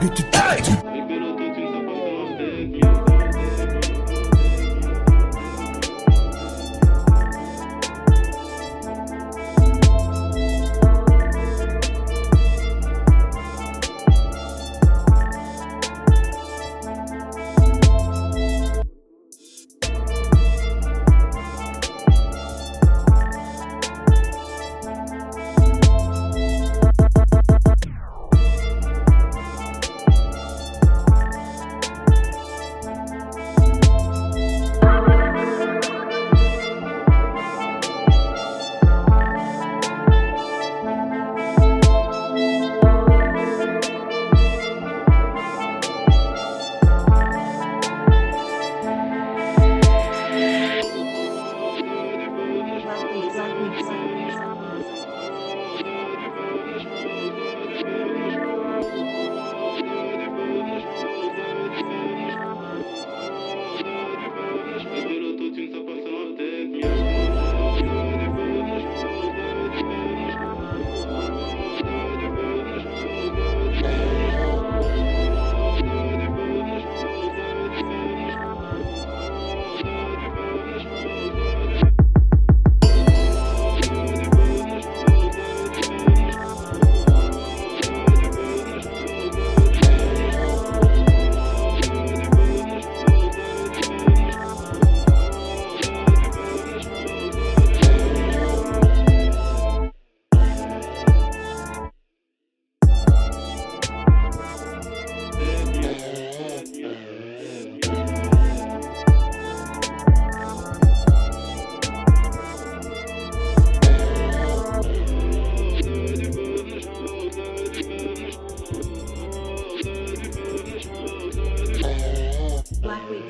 Black Week,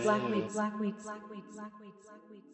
Black Week, Black Week, Black Week, Black Week, Black Week.